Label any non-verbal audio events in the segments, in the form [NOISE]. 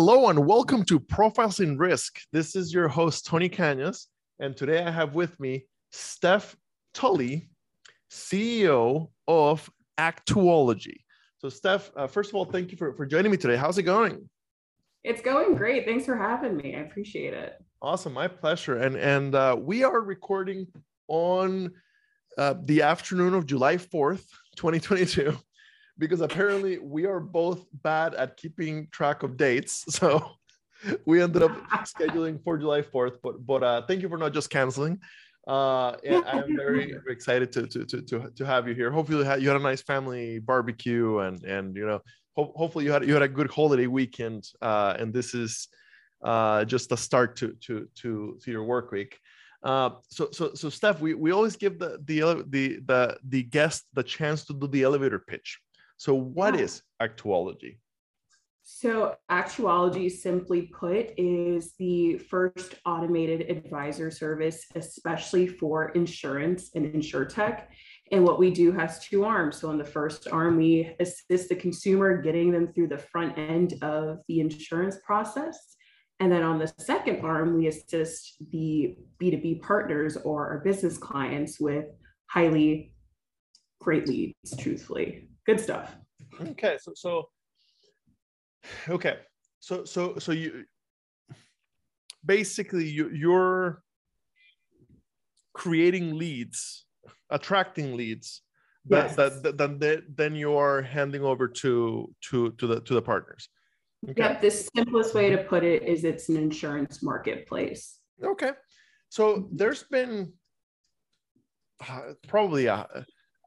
Hello and welcome to Profiles in Risk. This is your host, Tony Cañas, and today I have with me Steph Tully, CEO of Actuology. So, Steph, uh, first of all, thank you for, for joining me today. How's it going? It's going great. Thanks for having me. I appreciate it. Awesome, my pleasure. And and uh, we are recording on uh, the afternoon of July fourth, twenty twenty two, because apparently we are both bad at keeping track of dates. [LAUGHS] So we ended up scheduling for July fourth. But but uh, thank you for not just canceling. Uh, and I'm very [LAUGHS] excited to, to to to to have you here. Hopefully, you had, you had a nice family barbecue, and and you know, ho- hopefully you had you had a good holiday weekend. Uh, and this is uh, just a start to to to to your work week. Uh, so so so Steph, we, we always give the the the the the guest the chance to do the elevator pitch. So what yeah. is actuology? So actuology, simply put, is the first automated advisor service, especially for insurance and insurtech. And what we do has two arms. So on the first arm, we assist the consumer getting them through the front end of the insurance process. And then on the second arm, we assist the B2B partners or our business clients with highly great leads, truthfully. Good stuff. Okay. So, so okay. So, so, so you basically you, you're creating leads, attracting leads that, yes. that, that, that, then you are handing over to, to, to the, to the partners. Okay. Yep. The simplest way to put it is it's an insurance marketplace. Okay. So there's been uh, probably a,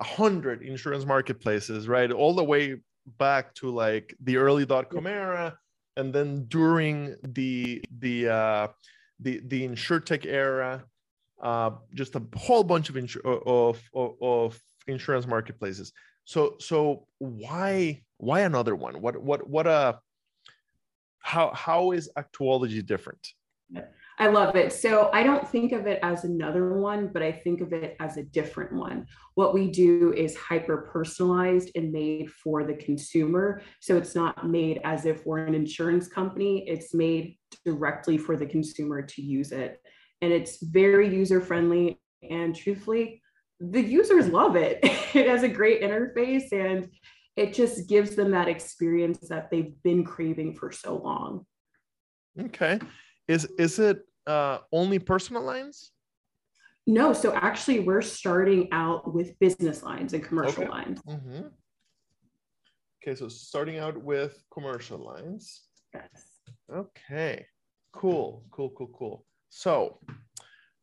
a hundred insurance marketplaces, right? All the way back to like the early dot com era, and then during the the uh, the the insurtech era, uh, just a whole bunch of, insur- of, of of insurance marketplaces. So so why why another one? What what what a how how is actuology different i love it. So i don't think of it as another one but i think of it as a different one. What we do is hyper personalized and made for the consumer. So it's not made as if we're an insurance company. It's made directly for the consumer to use it. And it's very user friendly and truthfully the users love it. [LAUGHS] It has a great interface and it just gives them that experience that they've been craving for so long. Okay. Is is it uh, only personal lines? No, so actually we're starting out with business lines and commercial okay. lines. Mm-hmm. Okay, so starting out with commercial lines. Yes. Okay. Cool. Cool. Cool. Cool. So,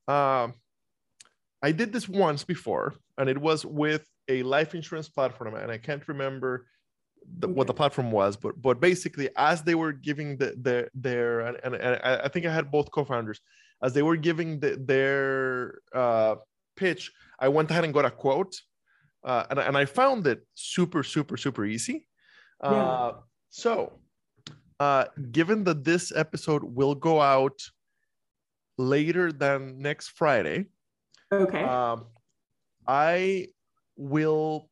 um, I did this once before, and it was with a life insurance platform, and I can't remember the, what the platform was, but but basically, as they were giving the, the their and, and, and I think I had both co-founders, as they were giving the, their uh, pitch, I went ahead and got a quote, uh, and and I found it super super super easy. Uh. So, uh, given that this episode will go out later than next Friday, okay, um, I will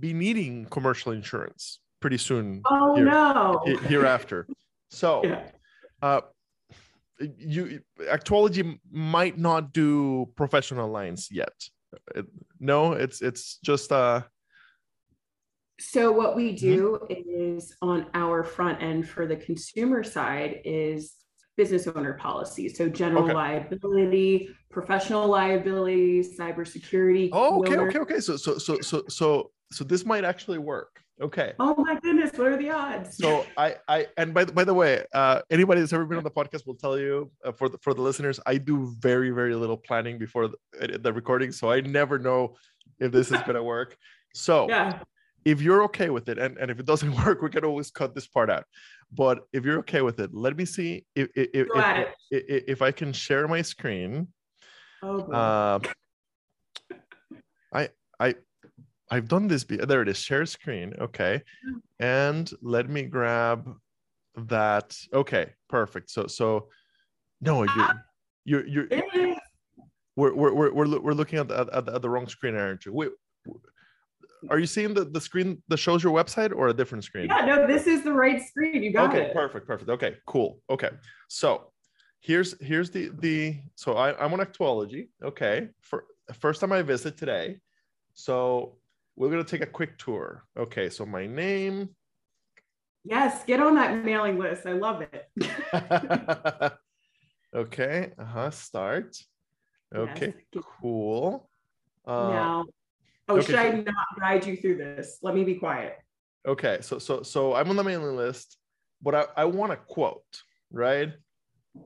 be needing commercial insurance pretty soon. Oh here, no! Hereafter, so [LAUGHS] yeah. uh, you actuology might not do professional lines yet. No, it's it's just uh. So what we do mm-hmm. is on our front end for the consumer side is business owner policies. So general okay. liability, professional liability, cybersecurity. Oh, okay, okay, okay. So so so so so so this might actually work. Okay. Oh my goodness, what are the odds? So I I and by the, by the way, uh, anybody that's ever been on the podcast will tell you uh, for the, for the listeners, I do very very little planning before the, uh, the recording, so I never know if this is gonna work. So [LAUGHS] yeah if you're okay with it, and, and if it doesn't [LAUGHS] work, we can always cut this part out. But if you're okay with it, let me see if if, if, if, if I can share my screen. Oh, uh, I I I've done this. Be- there it is. Share screen. Okay, and let me grab that. Okay, perfect. So so no, you you you we're we're we're we're, we're looking at the, at, the, at the wrong screen, aren't you? Wait, are you seeing the, the screen that shows your website or a different screen? Yeah, no, this is the right screen. You got okay, it. Okay, perfect, perfect. Okay, cool. Okay, so here's here's the the so I, I'm on Actuology. Okay, for first time I visit today, so we're gonna take a quick tour. Okay, so my name. Yes, get on that mailing list. I love it. [LAUGHS] okay, uh huh. Start. Okay, Yes. cool. Uh, now, oh, okay, should I not guide you through this? Let me be quiet. okay, so so so I'm on the mailing list, but I, I want a quote, right?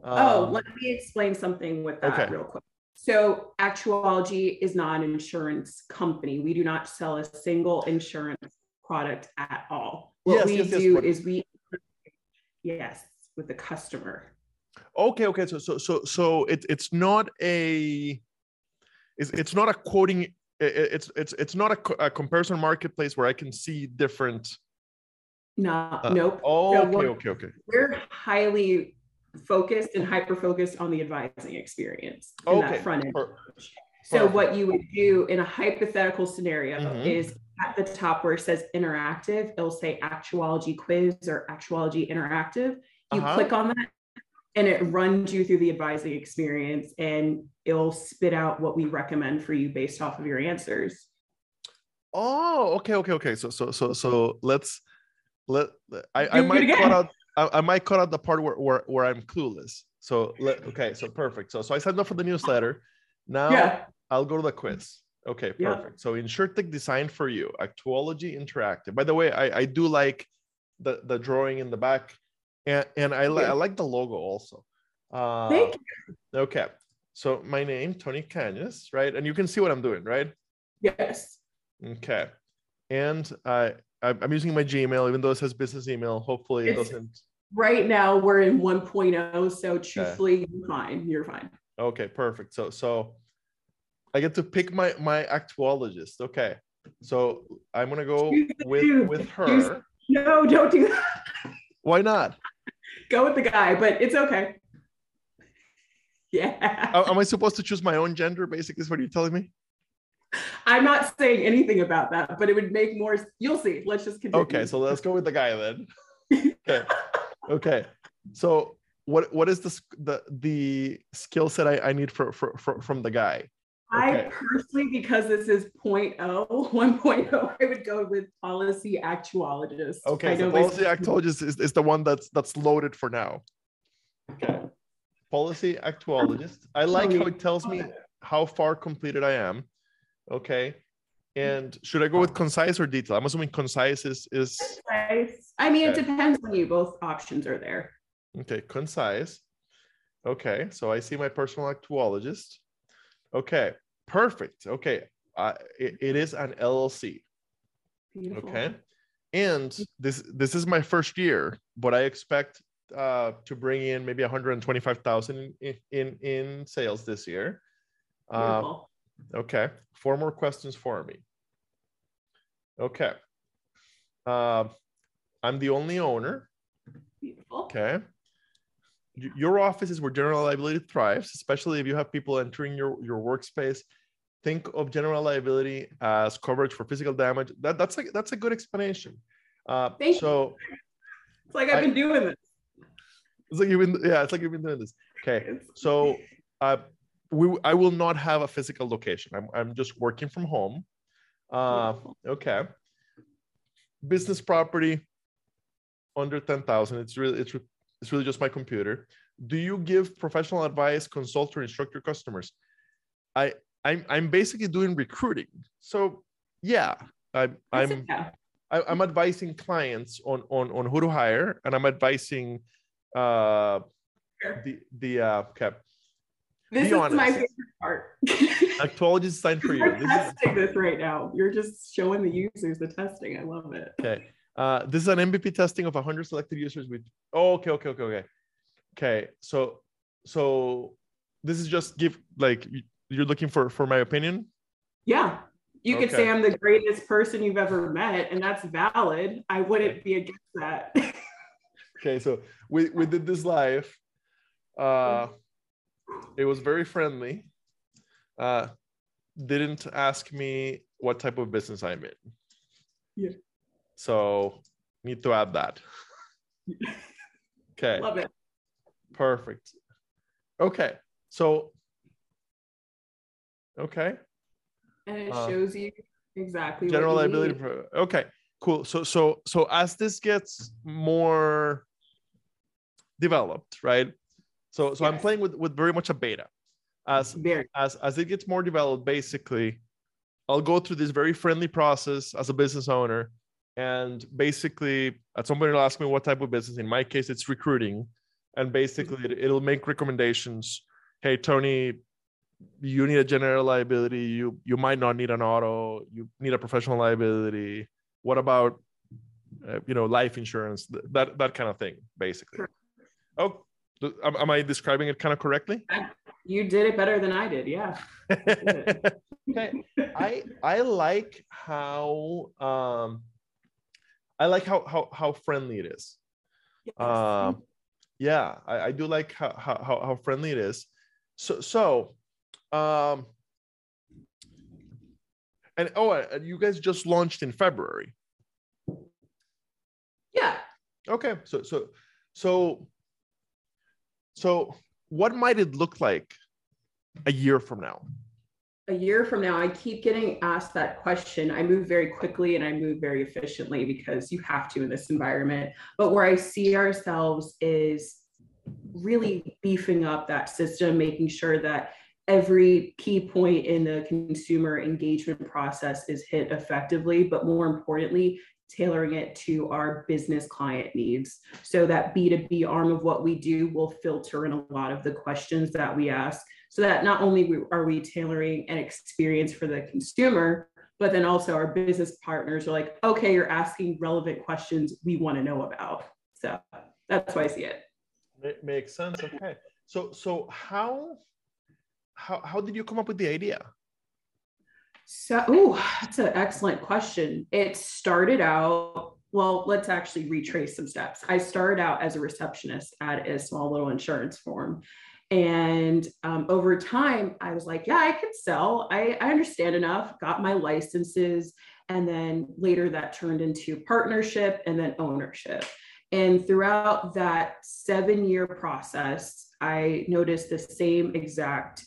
oh, Um, let me explain something with that okay. real quick. So, Actuology is not an insurance company. We do not sell a single insurance product at all. What Yes, we yes, yes, do but- is we, yes, with the customer. okay okay so so so so it, it's not a it's, it's not a quoting it's it's it's not a, a comparison marketplace where i can see different No, uh, nope. oh So okay okay okay We're highly focused and hyper focused on the advising experience in okay that front end. per- So perfect. what you would do in a hypothetical scenario Mhm. is at the top where it says interactive, it'll say actuology quiz or actuology interactive. You Uh-huh. click on that and it runs you through the advising experience and it'll spit out what we recommend for you based off of your answers. oh okay okay okay so so so so let's let i i might cut out I, I might cut out the part where, where where i'm clueless so let okay so perfect so so i signed up for the newsletter now Yeah. I'll go to the quiz. Okay, Yeah. perfect. So InsurTech designed for you, Actuology Interactive. By the way, I, I do like the, the drawing in the back, and, and I, li- Yeah. I like the logo also. Uh, Thank Okay, so my name Tony Cañas, right? And you can see what I'm doing, right? Yes. Okay, and I I'm using my Gmail, even though it says business email. Hopefully, it It's- doesn't. Right now we're in 1.0. So truthfully, you're fine. You're fine. Okay, perfect. So so I get to pick my my actuologist. Okay, so I'm gonna go with with her. No, don't do that. Why not? Go with the guy, but it's okay. Yeah. Am I supposed to choose my own gender? Basically, is what you're telling me. I'm not saying anything about that, but it would make more. You'll see. Let's just continue. Okay, so let's go with the guy then. [LAUGHS] Okay, okay. So what what is the the the skill set I, I need for, for, for from the guy? I personally, because this is 0.0, [LAUGHS] 1.0, I would go with policy actuologist. Okay, so policy actuologist is, is the one that's that's loaded for now. Okay, policy actuologist. I like how it tells me how far completed I am. Okay, and should I go with concise or detail? I'm assuming concise is is Concise. I mean, it depends on you. Both options are there. okay concise. Okay, so I see my personal actuologist. Okay, perfect. Okay, uh, it, it is an LLC. Beautiful. Okay, and this this is my first year, but I expect uh, to bring in maybe 125,000 in, in in sales this year. Uh, Beautiful. Okay, four more questions for me. Okay. Uh, I'm the only owner. Beautiful. Okay. Your office is where general liability thrives, especially if you have people entering your, your workspace. Think of general liability as coverage for physical damage. That, that's a that's a good explanation. Uh, Thank you. so It's like I've I- been doing this. it's like you've been yeah, it's like you've been doing this. Okay. So uh, we I will not have a physical location. I'm I'm just working from home. Uh, okay. Business property under 10,000. It's really it's it's really just my computer. Do you give professional advice, consult or instruct your customers? I I'm I'm basically doing recruiting. So yeah, I'm I'm. I, I'm advising clients on on on who to hire, and I'm advising uh the the uh okay This be is my favorite part. actuology is designed for you. You're This is testing this right now. You're just showing the users the testing. I love it. okay. Uh, this is an MVP testing of 100 selected users with. Oh, okay, okay, okay, okay. Okay, so so this is just give like you- you're looking for for my opinion. Yeah. You could say I'm the greatest person you've ever met, and that's valid. I wouldn't be against that. [LAUGHS] Okay, so we we did this live. Uh, it was very friendly. Uh, didn't ask me what type of business I'm in. Yeah. So need to add that. Okay. Love it. Perfect. Okay. So okay. And it Uh, shows you exactly what General liability for okay, cool. So so so as this gets more developed, right? So so I'm playing with with very much a beta. As Very. as as it gets more developed basically i'll go through this very friendly process as a business owner. And basically at some point it'll ask me what type of business. In my case it's recruiting. And basically it, it'll make recommendations. Hey tony you need a general liability. You you might not need an auto. You need a professional liability. What about uh, you know life insurance? Th- that that kind of thing basically. Sure. oh am, am i describing it kind of correctly you did it better than I did. Yeah. [LAUGHS] okay i i like how um i like how how, how friendly it is Yes. um yeah I, I do like how, how how how friendly it is so so um and oh and you guys just launched in february yeah. okay so so so so what might it look like a year from now a year from now, I keep getting asked that question. I move very quickly and I move very efficiently because you have to in this environment. But where I see ourselves is really beefing up that system, making sure that every key point in the consumer engagement process is hit effectively, but more importantly, tailoring it to our business client needs. So that B2B arm of what we do will filter in a lot of the questions that we ask so that not only are we tailoring an experience for the consumer, but then also our business partners are like, okay, you're asking relevant questions we want to know about. So that's why I see it. Ma- makes sense okay so so how how how did you come up with the idea So, oh, that's an excellent question. It started out, well, let's actually retrace some steps. I started out as a receptionist at a small little insurance firm. And um, over time, I was like, yeah, I can sell. I, I understand enough, got my licenses. And then later that turned into partnership and then ownership. And throughout that seven year process, I noticed the same exact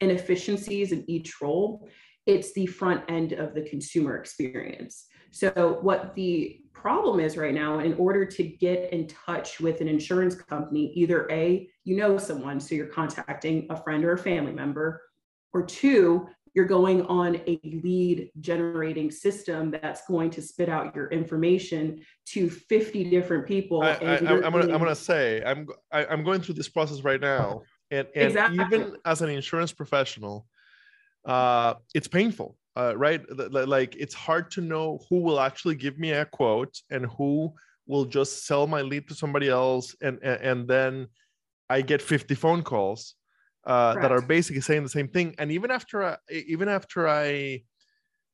inefficiencies in each role. It's the front end of the consumer experience. So, what the problem is right now, in order to get in touch with an insurance company, either A, you know someone, so you're contacting a friend or a family member, or two, you're going on a lead generating system that's going to spit out your information to 50 different people. I, I, I'm gonna I'm say I'm I, I'm going through this process right now, and and Exactly. even as an insurance professional, uh, it's painful, uh, right? Like it's hard to know who will actually give me a quote and who will just sell my lead to somebody else, and and, and then I get 50 phone calls uh, that are basically saying the same thing, and even after I, even after I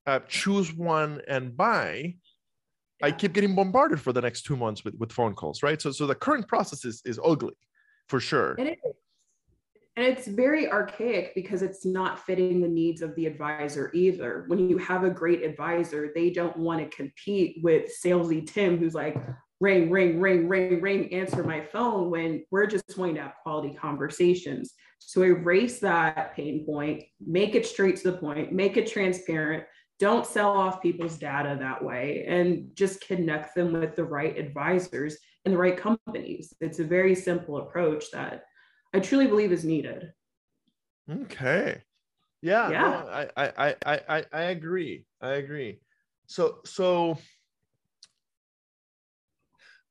uh, choose one and buy. I keep getting bombarded for the next two months with, with phone calls, right? So so the current process is is ugly, for sure. It is. And it's very archaic because it's not fitting the needs of the advisor either. When you have a great advisor, they don't want to compete with salesy Tim who's like, ring, ring, ring, ring, ring, answer my phone when we're just wanting to have quality conversations. So erase that pain point, make it straight to the point, make it transparent. Don't sell off people's data that way and just connect them with the right advisors and the right companies. It's a very simple approach that I truly believe is needed. Okay. Yeah. Yeah. I, I I I I I agree. I agree. So so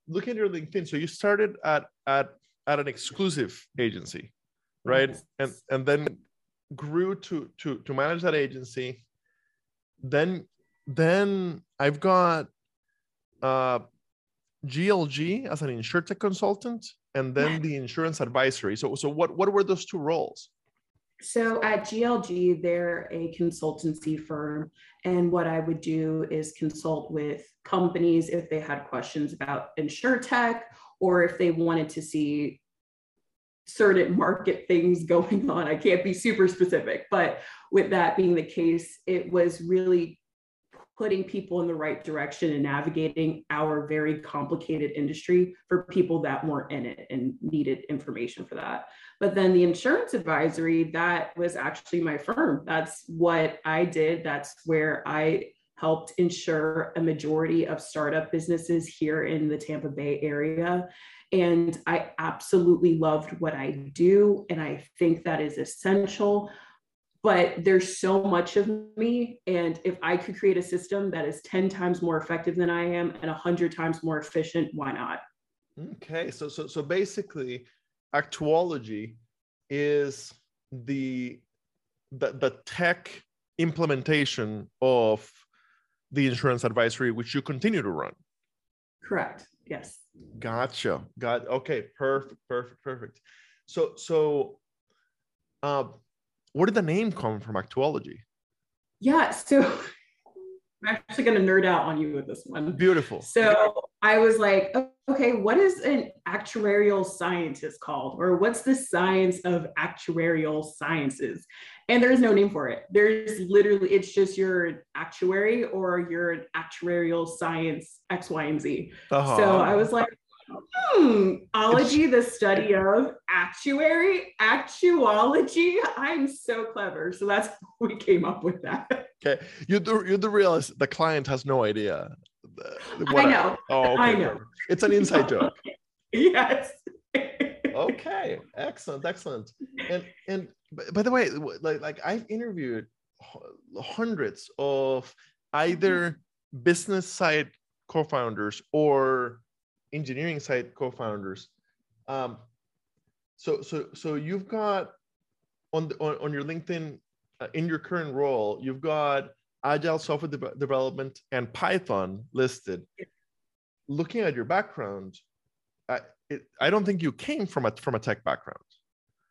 look at your LinkedIn, so you started at at at an exclusive agency, right? And and then grew to to to manage that agency. Then then I've got uh GLG as an insurtech consultant and then the insurance advisory. So so what what were those two roles? So at GLG, they're a consultancy firm. And what I would do is consult with companies if they had questions about insure tech or if they wanted to see certain market things [LAUGHS] going on. I can't be super specific, but with that being the case, it was really putting people in the right direction and navigating our very complicated industry for people that weren't in it and needed information for that. But then the insurance advisory, that was actually my firm. That's what I did. That's where I helped insure a majority of startup businesses here in the Tampa Bay area. And I absolutely loved what I do. And I think that is essential but there's so much of me and if i could create a system that is 10 times more effective than i am and 100 times more efficient why not? Okay so so so basically actuology is the the, the tech implementation of the insurance advisory which you continue to run. Correct yes. Gotcha got okay perfect perfect perfect. So so uh where did the name come from? Actuology. Yeah so [LAUGHS] i'm actually going to nerd out on you with this one. Beautiful. So i was like okay what is an actuarial scientist called? Or what's the science of actuarial sciences? And there's no name for it. There's literally it's just your actuary or your actuarial science x y and z. Uh-huh. so i was like Hmm, ology, the study of actuary, actuology. I'm so clever. So that's [LAUGHS] we came up with that. Okay. You do you do realize the client has no idea. I know. I, oh, okay. I know. It's an inside [LAUGHS] joke. yes. [LAUGHS] okay. Excellent. Excellent. And and by the way, like like I've interviewed hundreds of either business side co-founders or engineering side co-founders. Um, so so so you've got on the, on, on your LinkedIn uh, in your current role, you've got agile software de- development and Python listed. Looking at your background, I, it, I don't think you came from a from a tech background.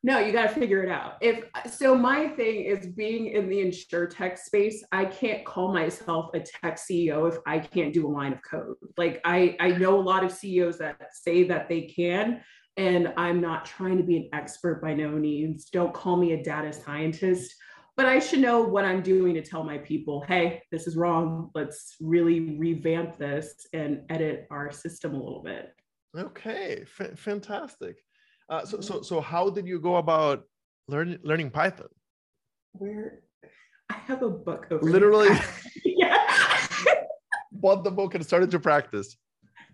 No you got to figure it out. If so my thing is being in the insure tech space i can't call myself a tech ceo if i can't do a line of code. Like i i know a lot of ceos that say that they can and i'm not trying to be an expert by no means don't call me a data scientist but i should know what i'm doing to tell my people hey this is wrong let's really revamp this and edit our system a little bit okay F- fantastic uh, so, so, so how did you go about learning learning Python? Where I have a book over literally. [LAUGHS] yeah. bought the book and started to practice.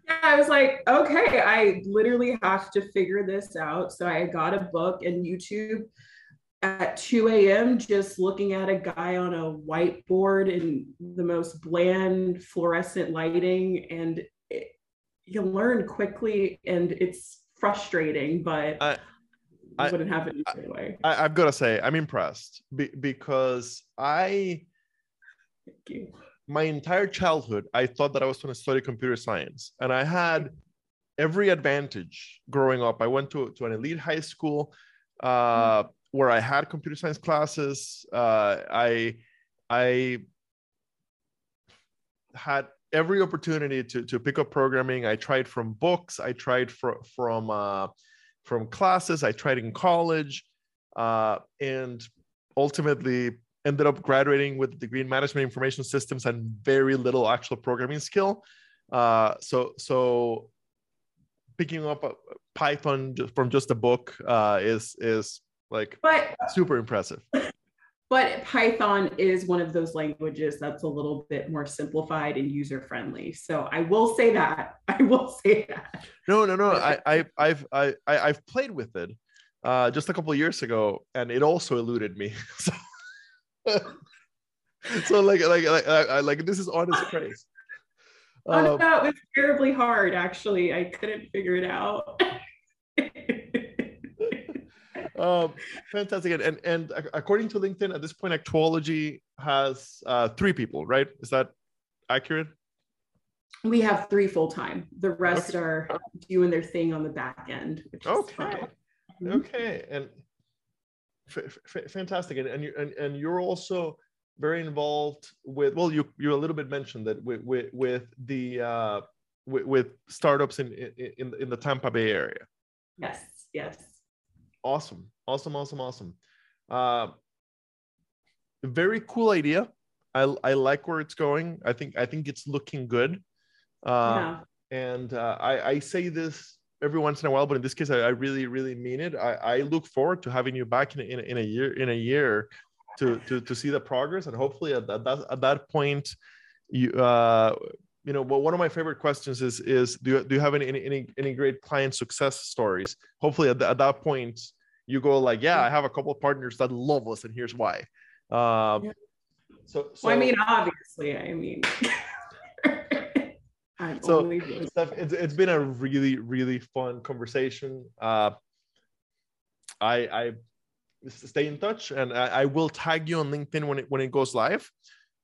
Yeah, I was like, okay, I literally have to figure this out. So I got a book and YouTube at 2 a.m. just looking at a guy on a whiteboard in the most bland fluorescent lighting and it, you learn quickly and it's frustrating, but I, I wouldn't have it either way. I, have got to say, I'm impressed be, because I, my entire childhood, I thought that I was going to study computer science, and I had every advantage growing up. I went to, to an elite high school uh, where I had computer science classes. Uh, I I had every opportunity to, to pick up programming. I tried from books, I tried fr- from uh, from classes, I tried in college, uh, and ultimately ended up graduating with a degree in management information systems and very little actual programming skill. Uh, so so picking up a Python from just a book uh, is is like but, super impressive but Python is one of those languages that's a little bit more simplified and user friendly. So I will say that. [LAUGHS] I will say that. No, no, no. I, I, I've, I, I've played with it uh, just a couple of years ago, and it also eluded me. [LAUGHS] so, [LAUGHS] so like, like, like, like, like, this is honest [LAUGHS] praise. Um, it was terribly hard. Actually, I couldn't figure it out. [LAUGHS] um, fantastic. And, and, and according to LinkedIn, at this point, Actuology has uh, three people, right? Is that accurate? We have three full time. The rest okay. are doing their thing on the back end. okay. Okay. And f- f- fantastic. And, and, you, and, and you're also very involved with, well, you, you a little bit mentioned that with, with, with the, uh, with, with startups in, in, in the Tampa Bay area. Yes. Yes awesome awesome awesome awesome uh very cool idea I, I like where it's going. I think I think it's looking good. Uh, yeah. And uh, I, I say this every once in a while, but in this case, I, I really really mean it. I, I look forward to having you back in, in, in a year in a year to to to see the progress, and hopefully at that at that point, you uh you know well, one of my favorite questions is is do you, do you have any any any great client success stories? Hopefully at, the, at that point you go like yeah i have a couple of partners that love us and here's why. Um, so, so well, i mean obviously i mean [LAUGHS] so Steph, it's, it's been a really really fun conversation. Uh, i i stay in touch and I, I, will tag you on linkedin when it when it goes live.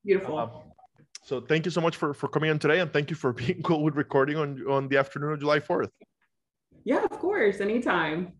Beautiful. Uh, so thank you so much for for coming on today and thank you for [LAUGHS] being cool with recording on on the afternoon of july 4th yeah of course anytime